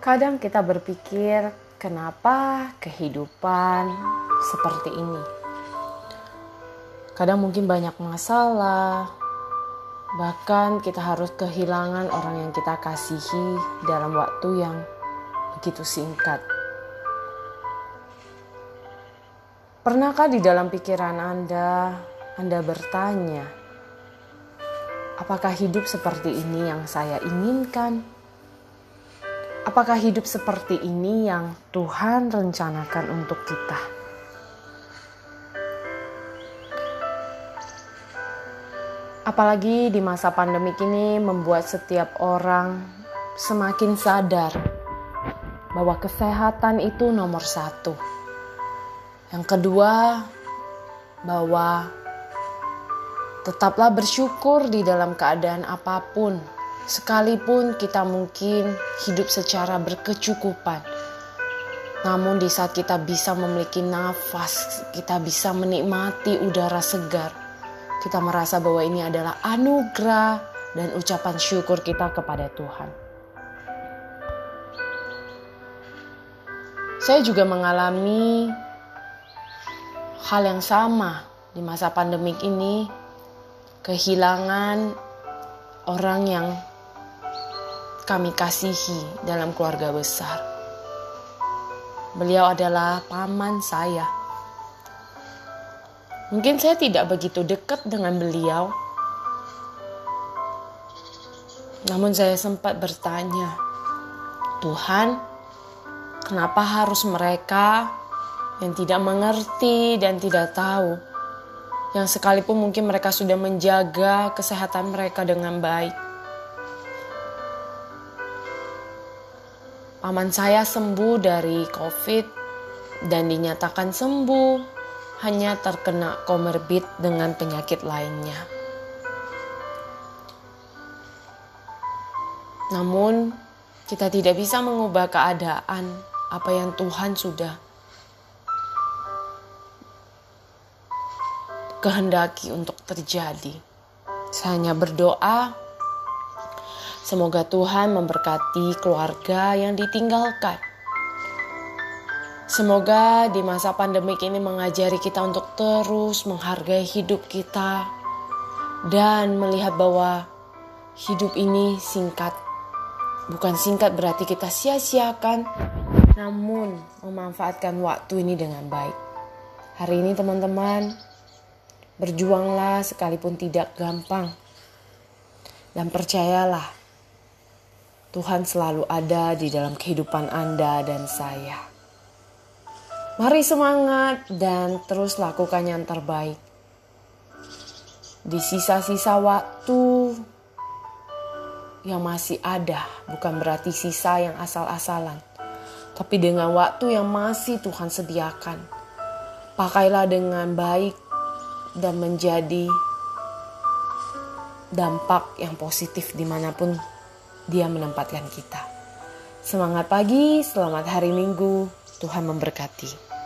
Kadang kita berpikir, kenapa kehidupan seperti ini? Kadang mungkin banyak masalah, bahkan kita harus kehilangan orang yang kita kasihi dalam waktu yang begitu singkat. Pernahkah di dalam pikiran Anda, Anda bertanya, apakah hidup seperti ini yang saya inginkan? Apakah hidup seperti ini yang Tuhan rencanakan untuk kita? Apalagi di masa pandemik ini membuat setiap orang semakin sadar bahwa kesehatan itu nomor satu. Yang kedua, bahwa tetaplah bersyukur di dalam keadaan apa pun Sekalipun kita mungkin hidup secara berkecukupan, namun di saat kita bisa memiliki nafas, kita bisa menikmati udara segar, kita merasa bahwa ini adalah anugerah dan ucapan syukur kita kepada Tuhan. Saya juga mengalami hal yang sama di masa pandemik ini, kehilangan orang yang kami kasihi dalam keluarga besar. Beliau adalah paman saya. Mungkin saya tidak begitu dekat dengan beliau, namun saya sempat bertanya, "Tuhan, kenapa harus mereka yang tidak mengerti dan tidak tahu, yang sekalipun mungkin mereka sudah menjaga kesehatan mereka dengan baik?" Paman saya sembuh dari COVID dan dinyatakan sembuh, hanya terkena komorbid dengan penyakit lainnya. Namun, kita tidak bisa mengubah keadaan apa yang Tuhan sudah kehendaki untuk terjadi. Saya hanya berdoa Semoga Tuhan memberkati keluarga yang ditinggalkan. Semoga di masa pandemik ini mengajari kita untuk terus menghargai hidup kita dan melihat bahwa hidup ini singkat. Bukan singkat berarti kita sia-siakan, namun memanfaatkan waktu ini dengan baik. Hari ini teman-teman, berjuanglah sekalipun tidak gampang. Dan percayalah, Tuhan selalu ada di dalam kehidupan Anda dan saya. Mari semangat dan terus lakukan yang terbaik. Di sisa-sisa waktu yang masih ada, bukan berarti sisa yang asal-asalan, tapi dengan waktu yang masih Tuhan sediakan. Pakailah dengan baik dan menjadi dampak yang positif di mana pun dia menempatkan kita. Semangat pagi, selamat hari Minggu, Tuhan memberkati.